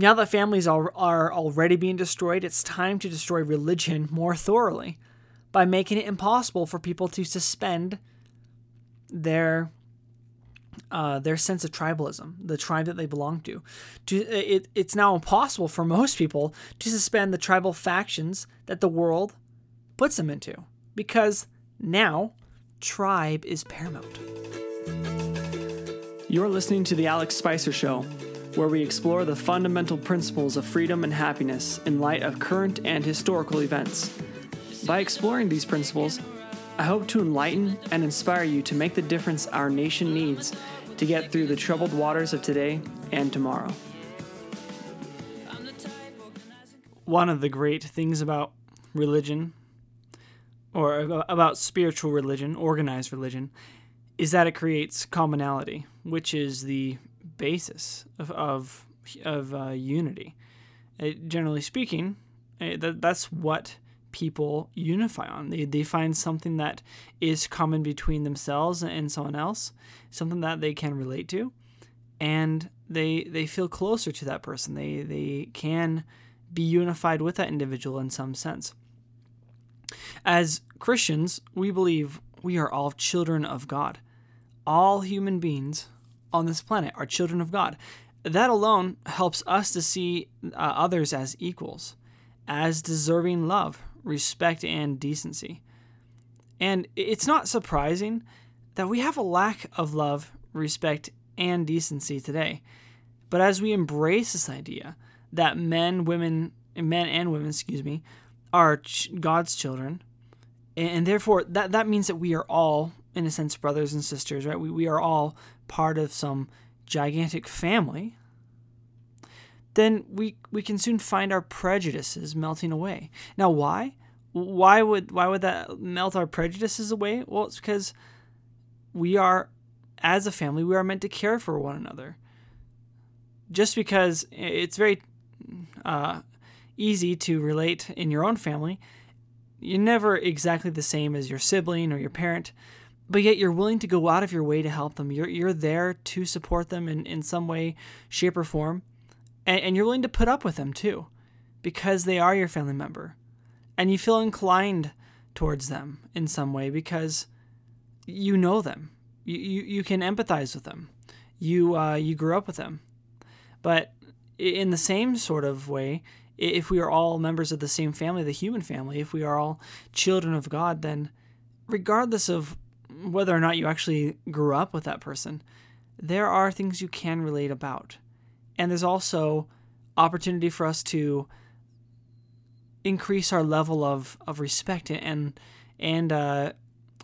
Now that families are, are already being destroyed, it's time to destroy religion more thoroughly by making it impossible for people to suspend their uh, their sense of tribalism, the tribe that they belong to. to it, it's now impossible for most people to suspend the tribal factions that the world puts them into because now tribe is paramount. You're listening to The Alex Spicer Show, where we explore the fundamental principles of freedom and happiness in light of current and historical events. By exploring these principles, I hope to enlighten and inspire you to make the difference our nation needs to get through the troubled waters of today and tomorrow. One of the great things about religion, or about spiritual religion, organized religion, is that it creates commonality, which is the basis of of, of uh, unity. Uh, generally speaking, uh, that, that's what people unify on. They, they find something that is common between themselves and someone else, something that they can relate to, and they they feel closer to that person. They they can be unified with that individual in some sense. As Christians, we believe we are all children of God. All human beings on this planet are children of God. That alone helps us to see uh, others as equals, as deserving love, respect, and decency. And it's not surprising that we have a lack of love, respect, and decency today. But as we embrace this idea that men, women, men and women, excuse me, are ch- God's children, and therefore that, that means that we are all, in a sense, brothers and sisters, right? We, we are all part of some gigantic family, then we we can soon find our prejudices melting away. Now, why? Why would why would that melt our prejudices away? Well, it's because we are, as a family, we are meant to care for one another. Just because it's very uh, easy to relate in your own family, you're never exactly the same as your sibling or your parent but yet you're willing to go out of your way to help them. You're, you're there to support them in, in some way, shape, or form. And, and you're willing to put up with them too, because they are your family member. And you feel inclined towards them in some way because you know them. You, you, you can empathize with them. You, uh, you grew up with them. But in the same sort of way, if we are all members of the same family, the human family, if we are all children of God, then regardless of whether or not you actually grew up with that person, there are things you can relate about. And there's also opportunity for us to increase our level of, of respect and and uh,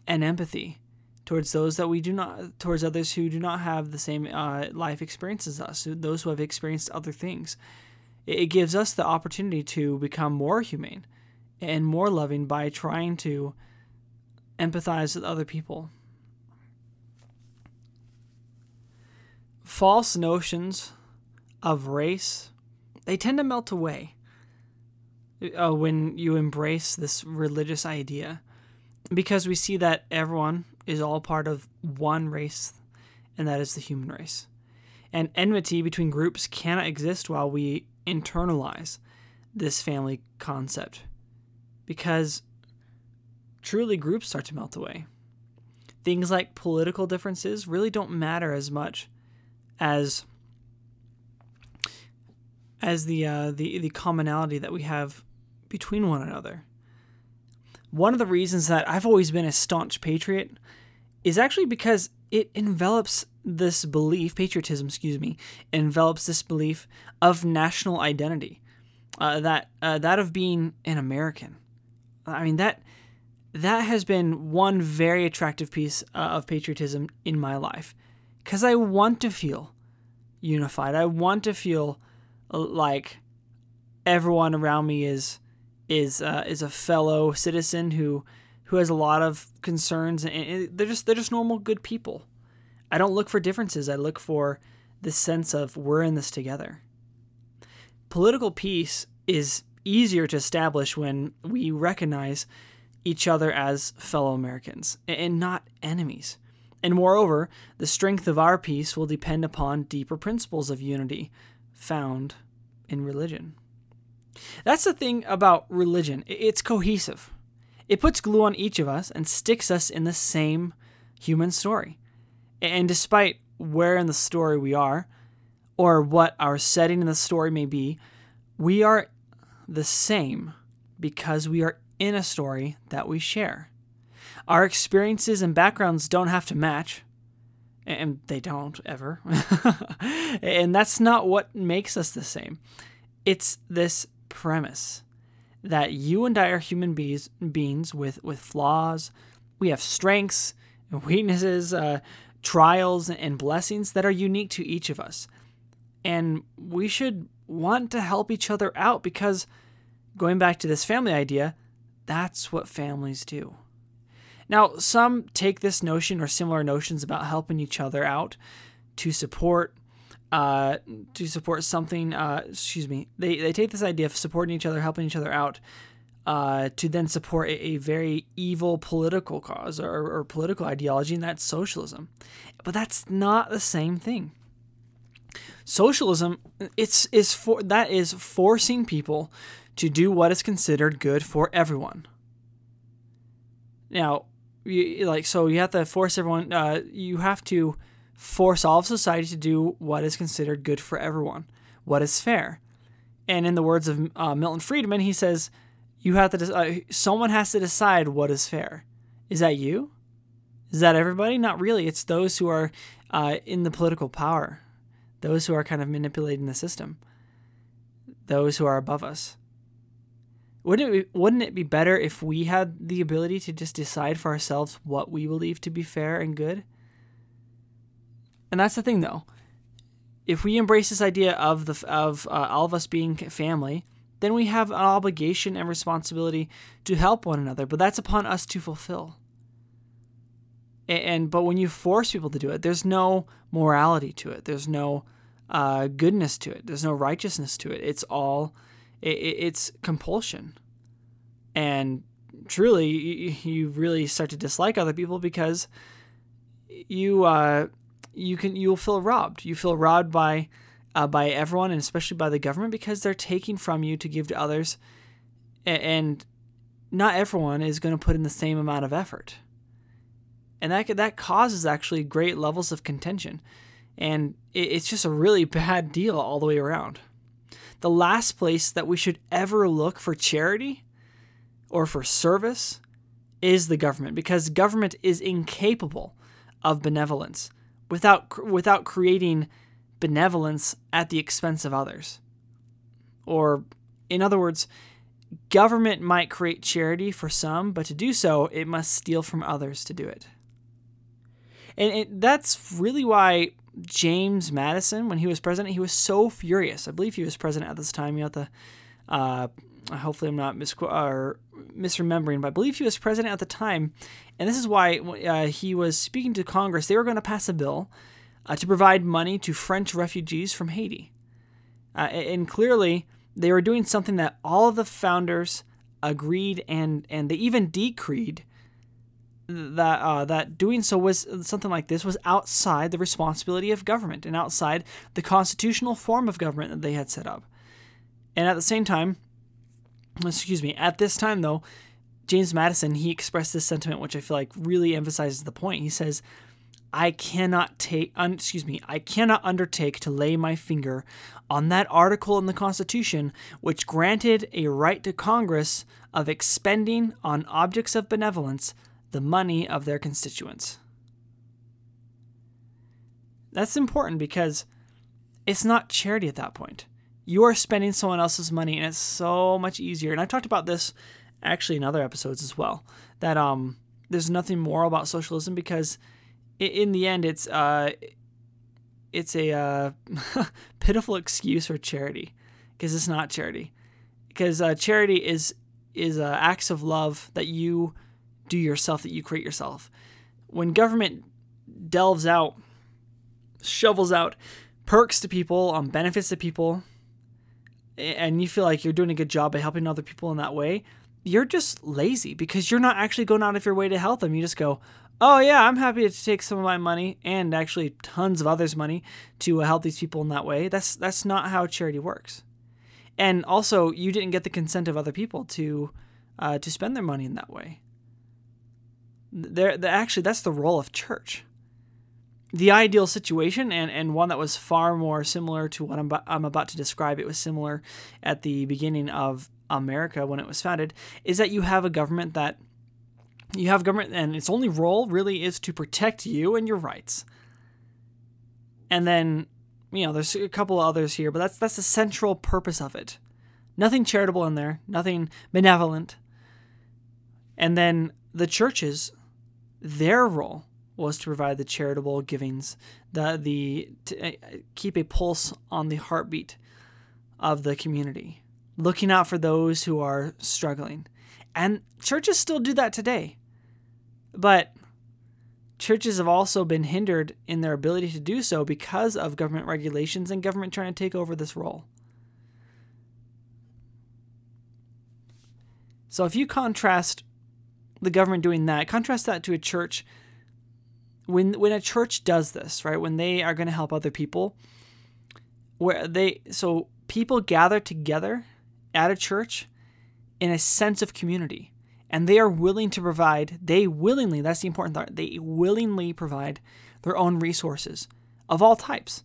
and empathy towards those that we do not towards others who do not have the same uh, life experience as us, those who have experienced other things. It gives us the opportunity to become more humane and more loving by trying to empathize with other people. False notions of race, they tend to melt away uh, when you embrace this religious idea because we see that everyone is all part of one race, and that is the human race. And enmity between groups cannot exist while we internalize this family concept because truly groups start to melt away. Things like political differences really don't matter as much as as the uh, the the commonality that we have between one another. One of the reasons that I've always been a staunch patriot is actually because it envelops this belief, patriotism, excuse me, envelops this belief of national identity, uh, that uh, that of being an American. I mean that that has been one very attractive piece uh, of patriotism in my life because I want to feel unified. I want to feel uh, like everyone around me is is uh, is a fellow citizen who who has a lot of concerns and they're just they're just normal good people. I don't look for differences. I look for this sense of we're in this together. Political peace is easier to establish when we recognize each other as fellow Americans and not enemies. And moreover, the strength of our peace will depend upon deeper principles of unity found in religion. That's the thing about religion. It's cohesive. It puts glue on each of us and sticks us in the same human story. And despite where in the story we are, or what our setting in the story may be, we are the same because we are in a story that we share. Our experiences and backgrounds don't have to match, and they don't ever. and that's not what makes us the same. It's this premise that you and I are human beings, beings with, with flaws. We have strengths, weaknesses, uh, trials, and blessings that are unique to each of us. And we should want to help each other out because, going back to this family idea, that's what families do. Now, some take this notion or similar notions about helping each other out to support uh, to support something. Uh, excuse me. They they take this idea of supporting each other, helping each other out, uh, to then support a, a, very evil political cause or, or political ideology, and that's socialism. But that's not the same thing. Socialism, it's is for that is forcing people to do what is considered good for everyone. Now, you, like so, you have to force everyone. Uh, you have to force all of society to do what is considered good for everyone, what is fair. And in the words of uh, Milton Friedman, he says, "You have to. Uh, someone has to decide what is fair. Is that you? Is that everybody? Not really. It's those who are uh, in the political power, those who are kind of manipulating the system, those who are above us." Wouldn't it, be, wouldn't it be better if we had the ability to just decide for ourselves what we believe to be fair and good? And that's the thing, though. If we embrace this idea of the of uh, all of us being family, then we have an obligation and responsibility to help one another. But that's upon us to fulfill. And, and but when you force people to do it, there's no morality to it. There's no uh, goodness to it. There's no righteousness to it. It's all it, it's compulsion, and truly, you, you really start to dislike other people because you. Uh, you can you'll feel robbed. You feel robbed by uh, by everyone and especially by the government because they're taking from you to give to others, and not everyone is going to put in the same amount of effort, and that that causes actually great levels of contention, and it's just a really bad deal all the way around. The last place that we should ever look for charity or for service is the government because government is incapable of benevolence without without creating benevolence at the expense of others. Or in other words, government might create charity for some, but to do so, it must steal from others to do it. And it, that's really why James Madison, when he was president, he was so furious. I believe he was president at this time. You have to, uh, hopefully, I'm not misqu- or misremembering, but I believe he was president at the time. And this is why uh, he was speaking to Congress. They were going to pass a bill uh, to provide money to French refugees from Haiti. Uh, and clearly, they were doing something that all of the founders agreed and, and they even decreed that uh, that doing so was something like this was outside the responsibility of government and outside the constitutional form of government that they had set up. And at the same time, excuse me, at this time though, James Madison he expressed this sentiment which I feel like really emphasizes the point. He says, "I cannot take un, excuse me, I cannot undertake to lay my finger on that article in the Constitution which granted a right to Congress of expending on objects of benevolence the money of their constituents." That's important because it's not charity at that point. You are spending someone else's money and it's so much easier. And i've talked about this actually in other episodes as well that um there's nothing moral about socialism because in the end it's uh it's a uh, pitiful excuse for charity because it's not charity. Because uh, charity is is uh, acts of love that you do yourself that you create yourself when government delves out shovels out perks to people um, benefits to people and you feel like you're doing a good job by helping other people in that way, you're just lazy because you're not actually going out of your way to help them. You just go, oh, yeah, I'm happy to take some of my money and actually tons of others' money to help these people in that way. That's, that's not how charity works. and also you didn't get the consent of other people to uh, to spend their money in that way. There, actually, that's the role of church. The ideal situation, and, and one that was far more similar to what I'm, I'm about to describe, it was similar at the beginning of America when it was founded, is that you have a government that you have government, and its only role really is to protect you and your rights. And then, you know, there's a couple others here, but that's that's the central purpose of it. Nothing charitable in there, nothing benevolent. And then the churches, their role was to provide the charitable givings, the the to uh, keep a pulse on the heartbeat of the community, looking out for those who are struggling. And churches still do that today. But churches have also been hindered in their ability to do so because of government regulations and government trying to take over this role. So if you contrast the government doing that, contrast that to a church when when a church does this, right? When they are going to help other people where they so people gather together at a church in a sense of community and they are willing to provide they willingly that's the important part they willingly provide their own resources of all types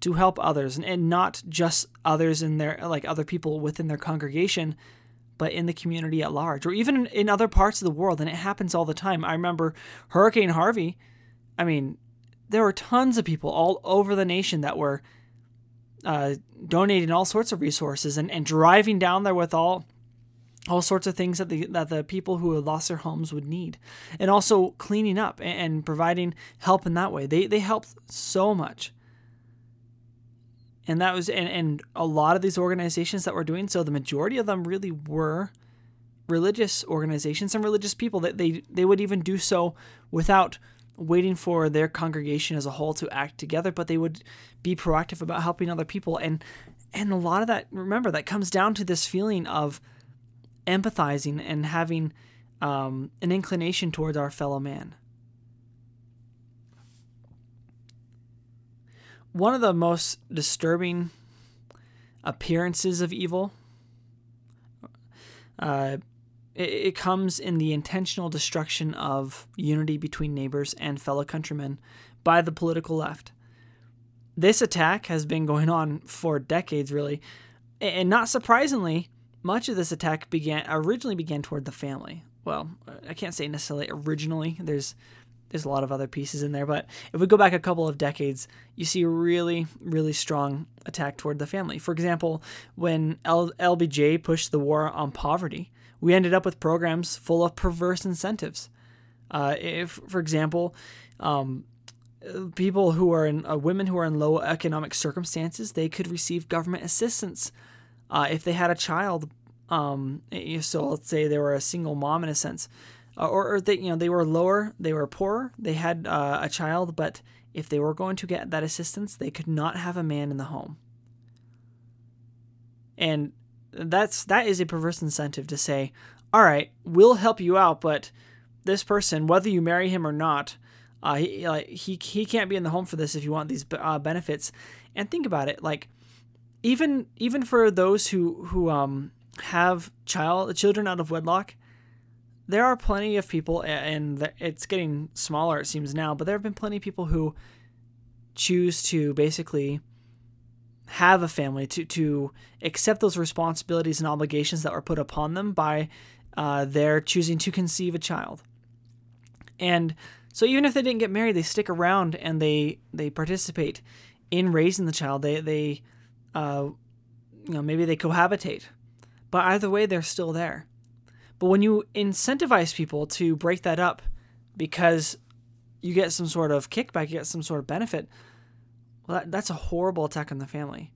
to help others and, and not just others in their like other people within their congregation but in the community at large or even in, other parts of the world and it happens all the time. I remember hurricane harvey. I mean there were tons of people all over the nation that were uh, donating all sorts of resources and, and driving down there with all all sorts of things that the that the people who had lost their homes would need, and also cleaning up and, and providing help in that way. They they helped so much, and that was and, and a lot of these organizations that were doing so. The majority of them really were religious organizations and religious people that they they would even do so without waiting for their congregation as a whole to act together but they would be proactive about helping other people and and a lot of that remember that comes down to this feeling of empathizing and having um, an inclination towards our fellow man. One of the most disturbing appearances of evil uh, it, it comes in the intentional destruction of unity between neighbors and fellow countrymen by the political left. This attack has been going on for decades, really, and not surprisingly, much of this attack began originally began toward the family. Well, I can't say necessarily originally. There's there's a lot of other pieces in there, but if we go back a couple of decades, you see a really, really strong attack toward the family. For example, when L- LBJ pushed the war on poverty, we ended up with programs full of perverse incentives. Uh, if, for example, um, people who are in uh, women who are in low economic circumstances, they could receive government assistance uh, if they had a child, um, so let's say they were a single mom in a sense, uh, or, or, they you know they were lower, they were poor, they had uh, a child, but if they were going to get that assistance, they could not have a man in the home. And that's that is a perverse incentive to say, all right, we'll help you out, but this person, whether you marry him or not, uh, he, like, he he can't be in the home for this if you want these uh, benefits. And think about it, like even even for those who who um have child children out of wedlock, there are plenty of people, and it's getting smaller. It seems now, but there have been plenty of people who choose to basically have a family to to accept those responsibilities and obligations that were put upon them by uh, their choosing to conceive a child. And so even if they didn't get married, they stick around and they they participate in raising the child. They they uh, you know, maybe they cohabitate. But either way, they're still there. But when you incentivize people to break that up because you get some sort of kickback, you get some sort of benefit, well, that, that's a horrible attack on the family.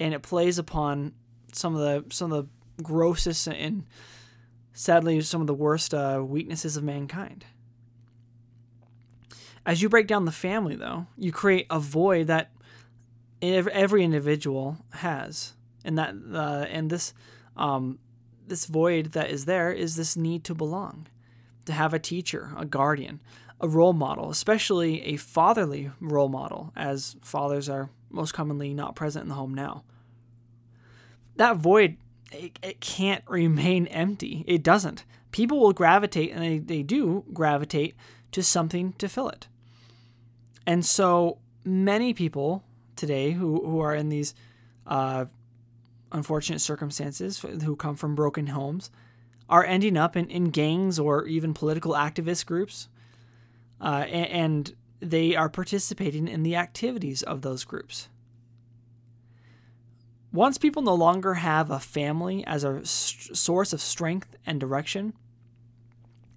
And it plays upon some of the some of the grossest and sadly some of the worst uh, weaknesses of mankind. As you break down the family, though, you create a void that every individual has, and that uh, and this um, this void that is there is this need to belong, to have a teacher, a guardian, a role model, especially a fatherly role model, as fathers are most commonly not present in the home now. that void it, it can't remain empty. It doesn't. People will gravitate, and they, they do gravitate to something to fill it. And so many people today who, who are in these uh, unfortunate circumstances, who come from broken homes, are ending up in, in gangs or even political activist groups. Uh, and, and they are participating in the activities of those groups. Once people no longer have a family as a st- source of strength and direction,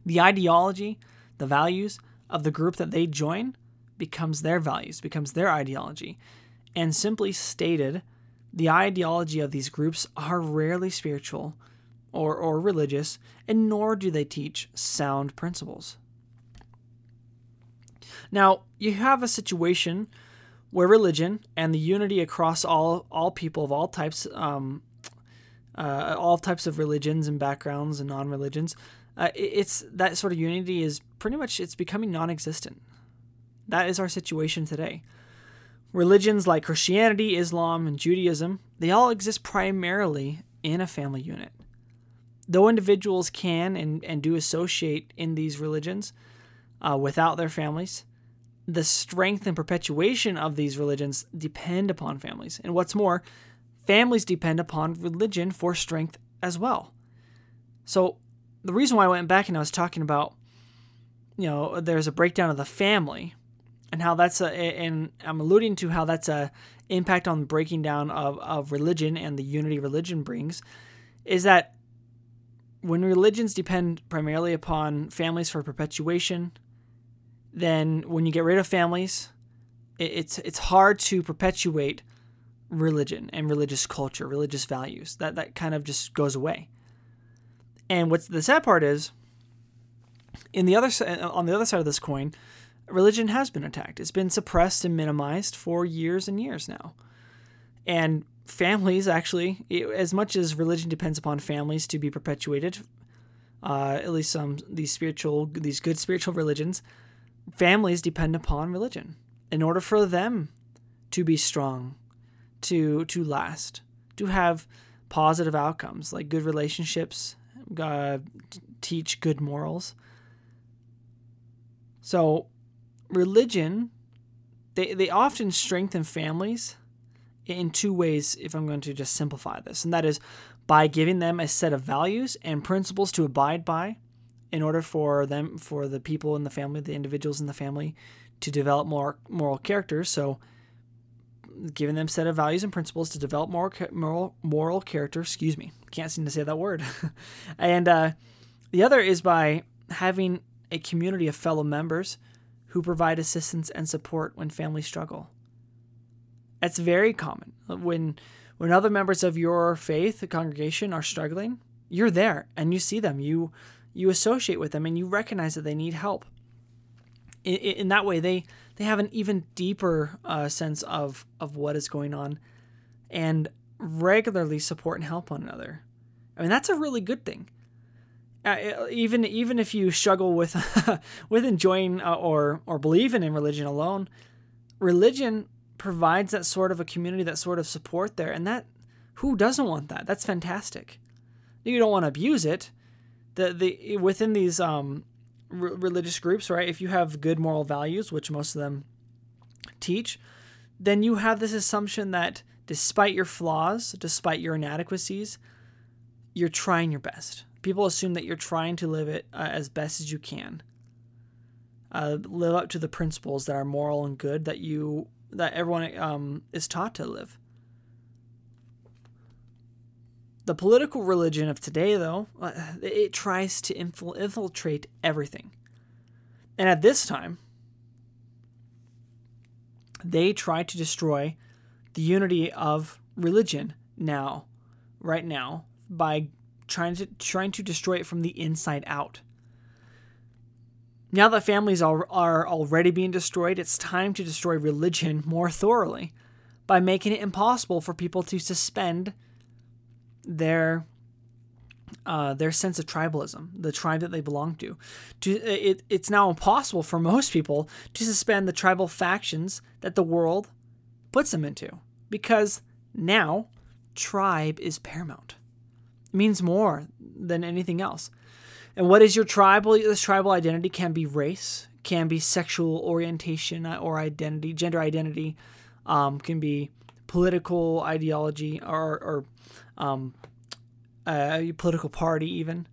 the ideology, the values of the group that they join becomes their values, becomes their ideology. And simply stated, the ideology of these groups are rarely spiritual or, or religious, and nor do they teach sound principles. Now, you have a situation where religion and the unity across all all people of all types, um, uh, all types of religions and backgrounds and non-religions, uh, it's that sort of unity is pretty much it's becoming non-existent. That is our situation today. Religions like Christianity, Islam, and Judaism, they all exist primarily in a family unit. Though individuals can and, and do associate in these religions uh, without their families, the strength and perpetuation of these religions depend upon families. And what's more, families depend upon religion for strength as well. So the reason why I went back and I was talking about, you know, there's a breakdown of the family and how that's a, and I'm alluding to how that's a impact on the breaking down of, of religion and the unity religion brings, is that when religions depend primarily upon families for perpetuation, then when you get rid of families, it's it's hard to perpetuate religion and religious culture, religious values. That that kind of just goes away. And what's the sad part is, in the other on the other side of this coin, religion has been attacked. It's been suppressed and minimized for years and years now. And families actually, as much as religion depends upon families to be perpetuated, uh, at least some these spiritual these good spiritual religions families depend upon religion in order for them to be strong, to to last, to have positive outcomes like good relationships, uh, teach good morals. So, religion, they, they often strengthen families in two ways, if I'm going to just simplify this, and that is by giving them a set of values and principles to abide by in order for them, for the people in the family, the individuals in the family, to develop more moral characters. So, giving them set of values and principles to develop moral moral, moral character. Excuse me, can't seem to say that word. and uh, the other is by having a community of fellow members who provide assistance and support when families struggle. That's very common. When when other members of your faith, the congregation, are struggling, you're there and you see them. You you associate with them and you recognize that they need help. In, in that way, they they have an even deeper uh, sense of of what is going on, and regularly support and help one another. I mean, that's a really good thing. Uh, even even if you struggle with with enjoying uh, or or believing in religion alone, religion provides that sort of a community, that sort of support there, and that who doesn't want that? That's fantastic. You don't want to abuse it, the the within these um, religious groups, right? If you have good moral values, which most of them teach, then you have this assumption that despite your flaws, despite your inadequacies, you're trying your best. People assume that you're trying to live it uh, as best as you can. Uh, live up to the principles that are moral and good that you that everyone um, is taught to live. The political religion of today, though, uh, it tries to infiltrate everything. And at this time, they try to destroy the unity of religion now, right now, by trying to trying to destroy it from the inside out. Now that families are, are already being destroyed, it's time to destroy religion more thoroughly by making it impossible for people to suspend their uh, their sense of tribalism, the tribe that they belong to. to it, it's now impossible for most people to suspend the tribal factions that the world puts them into because now tribe is paramount. Means more than anything else. And what is your tribal? This tribal identity can be race, can be sexual orientation or identity, gender identity, um, can be political ideology or, or um, a political party, even.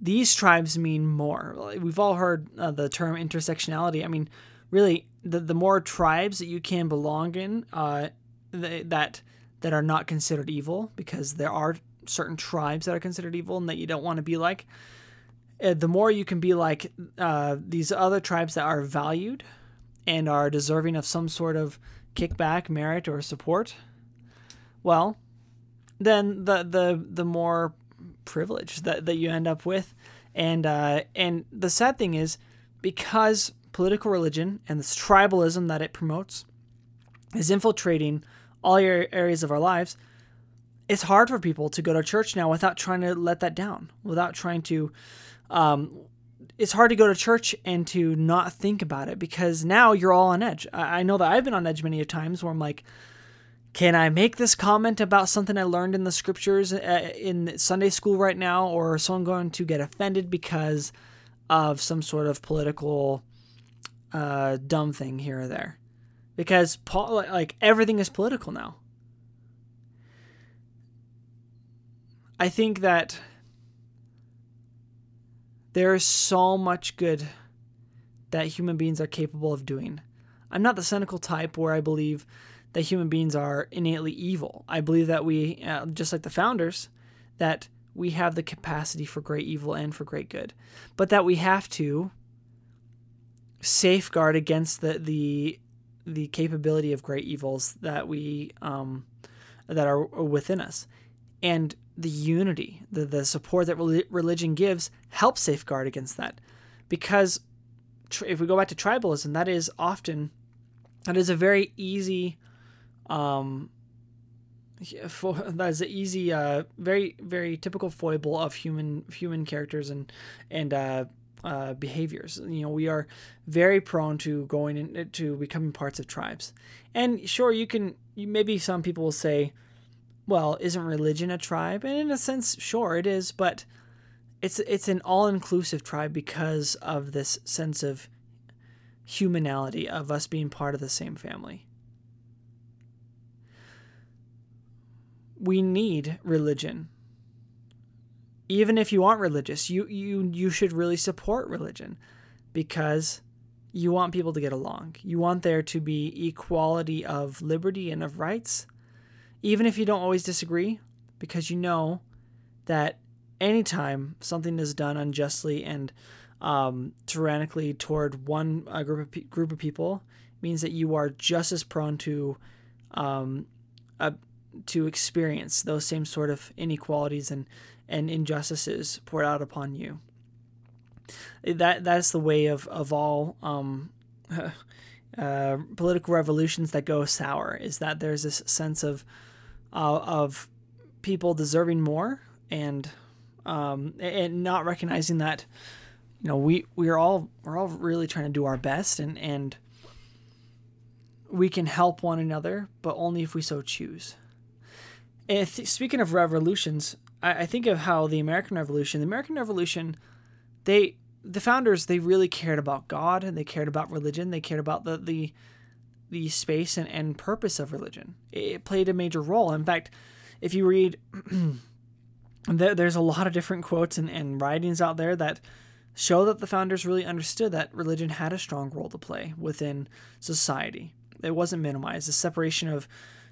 These tribes mean more. We've all heard uh, the term intersectionality. I mean, really, the, the more tribes that you can belong in uh, that that are not considered evil, because there are certain tribes that are considered evil and that you don't want to be like, uh, the more you can be like uh, these other tribes that are valued and are deserving of some sort of kickback, merit, or support, well, then the the the more privilege that, that you end up with. And uh, and the sad thing is, because political religion and this tribalism that it promotes is infiltrating all your areas of our lives, it's hard for people to go to church now without trying to let that down, without trying to. Um, it's hard to go to church and to not think about it because now you're all on edge. I know that I've been on edge many times where I'm like, can I make this comment about something I learned in the scriptures uh, in Sunday school right now, or is someone going to get offended because of some sort of political uh, dumb thing here or there? Because Paul, like everything is political now. I think that there is so much good that human beings are capable of doing. I'm not the cynical type where I believe that human beings are innately evil. I believe that we, uh, just like the founders, that we have the capacity for great evil and for great good, but that we have to safeguard against the the the capability of great evils that we um, that are within us, and the unity, the the support that religion gives helps safeguard against that, because if we go back to tribalism, that is often that is a very easy um, for, that's an easy, uh, very very typical foible of human human characters and and uh, uh, behaviors. You know, we are very prone to going into becoming parts of tribes. And sure, you can. You, maybe some people will say, "Well, isn't religion a tribe?" And in a sense, sure, it is. But it's it's an all-inclusive tribe because of this sense of humanality of us being part of the same family. we need religion. Even if you aren't religious, you, you, you should really support religion because you want people to get along. You want there to be equality of liberty and of rights, even if you don't always disagree, because you know that anytime something is done unjustly and um, tyrannically toward one uh, group of pe- group of people means that you are just as prone to um, a, to experience those same sort of inequalities and, and injustices poured out upon you. That that's the way of of all um, uh, political revolutions that go sour. Is that there's this sense of uh, of people deserving more and um, and not recognizing that you know we we're all we're all really trying to do our best and and we can help one another, but only if we so choose. Th- speaking of revolutions, I, I think of how the American Revolution, the American Revolution, they the founders they really cared about God and they cared about religion. They cared about the the the space and, and purpose of religion. It played a major role. In fact, if you read, there, there's a lot of different quotes and, and writings out there that show that the founders really understood that religion had a strong role to play within society. It wasn't minimized. The separation of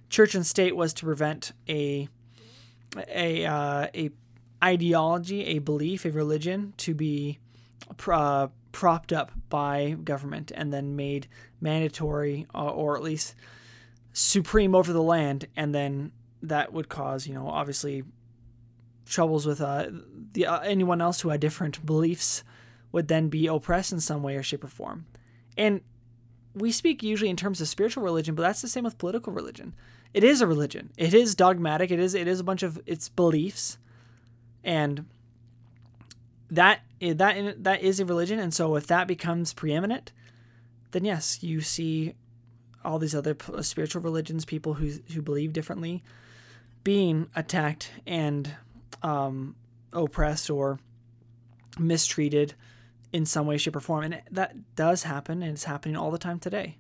church and state was to prevent a a uh, a ideology, a belief, a religion to be uh, propped up by government and then made mandatory uh, or at least supreme over the land, and then that would cause you know obviously troubles with uh, the uh, anyone else who had different beliefs would then be oppressed in some way or shape or form. And we speak usually in terms of spiritual religion, but that's the same with political religion it is a religion. It is dogmatic. It is it is a bunch of its beliefs, and that that that is a religion. And so if that becomes preeminent, then yes, you see all these other spiritual religions, people who who believe differently, being attacked and um, oppressed or mistreated in some way, shape, or form. And that does happen, and it's happening all the time today.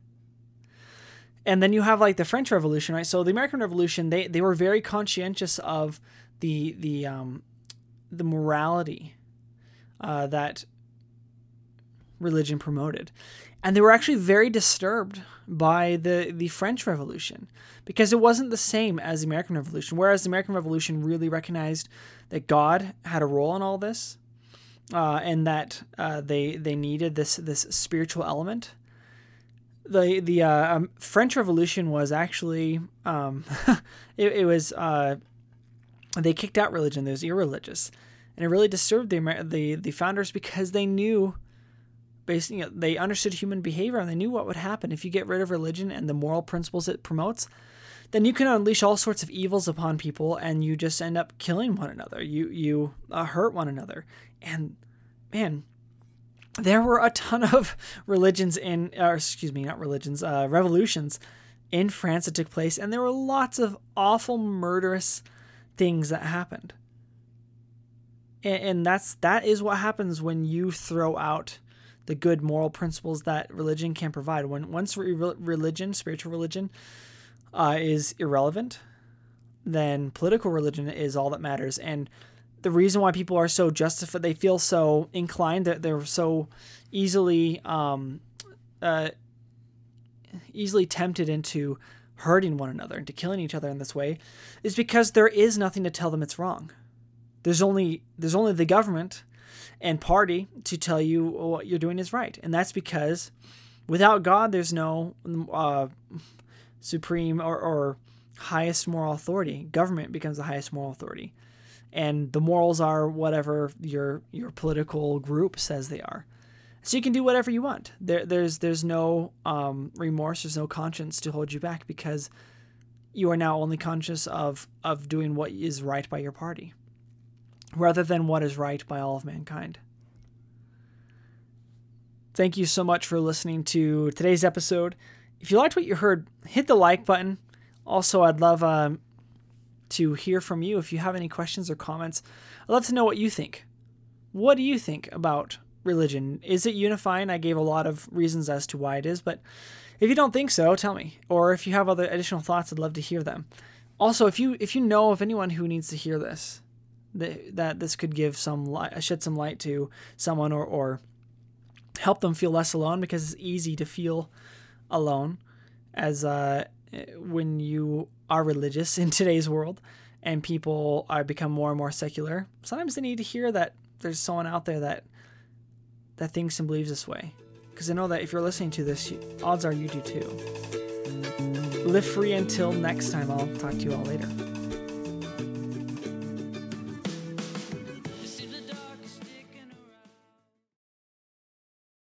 And then you have like the French Revolution, right? So the American Revolution, they, they were very conscientious of the the um, the morality uh, that religion promoted, and they were actually very disturbed by the the French Revolution because it wasn't the same as the American Revolution. Whereas the American Revolution really recognized that God had a role in all this, uh, and that uh, they they needed this this spiritual element. The the uh, um, French Revolution was actually um, it, it, was uh, they kicked out religion. They was irreligious, and it really disturbed the the the founders because they knew. Basically, you know, they understood human behavior and they knew what would happen if you get rid of religion and the moral principles it promotes then you can unleash all sorts of evils upon people and you just end up killing one another. You you uh, hurt one another. And man, there were a ton of religions in or excuse me, not religions, uh, revolutions in France that took place and there were lots of awful murderous things that happened. And, and that's that is what happens when you throw out the good moral principles that religion can provide. When once re- religion, spiritual religion, uh, is irrelevant, then political religion is all that matters. And the reason why people are so justified, they feel so inclined that they're so easily, um, uh, easily tempted into hurting one another, into killing each other in this way, is because there is nothing to tell them it's wrong. There's only there's only the government and party to tell you what you're doing is right, and that's because without God, there's no uh, supreme or, or highest moral authority. Government becomes the highest moral authority. And the morals are whatever your your political group says they are. So you can do whatever you want. There, there's there's no um, remorse, there's no conscience to hold you back because you are now only conscious of of doing what is right by your party, rather than what is right by all of mankind. Thank you so much for listening to today's episode. If you liked what you heard, hit the like button. Also, I'd love uh, to hear from you if you have any questions or comments. I'd love to know what you think. What do you think about religion? Is it unifying? I gave a lot of reasons as to why it is, but if you don't think so, tell me. Or if you have other additional thoughts, I'd love to hear them. Also, if you if you know of anyone who needs to hear this, that, that this could give some light, shed some light to someone, or or help them feel less alone, because it's easy to feel alone as uh, when you are religious in today's world and people are become more and more secular. Sometimes they need to hear that there's someone out there that that thinks and believes this way. Because i know that if you're listening to this odds are you do too. Live free until next time. I'll talk to you all later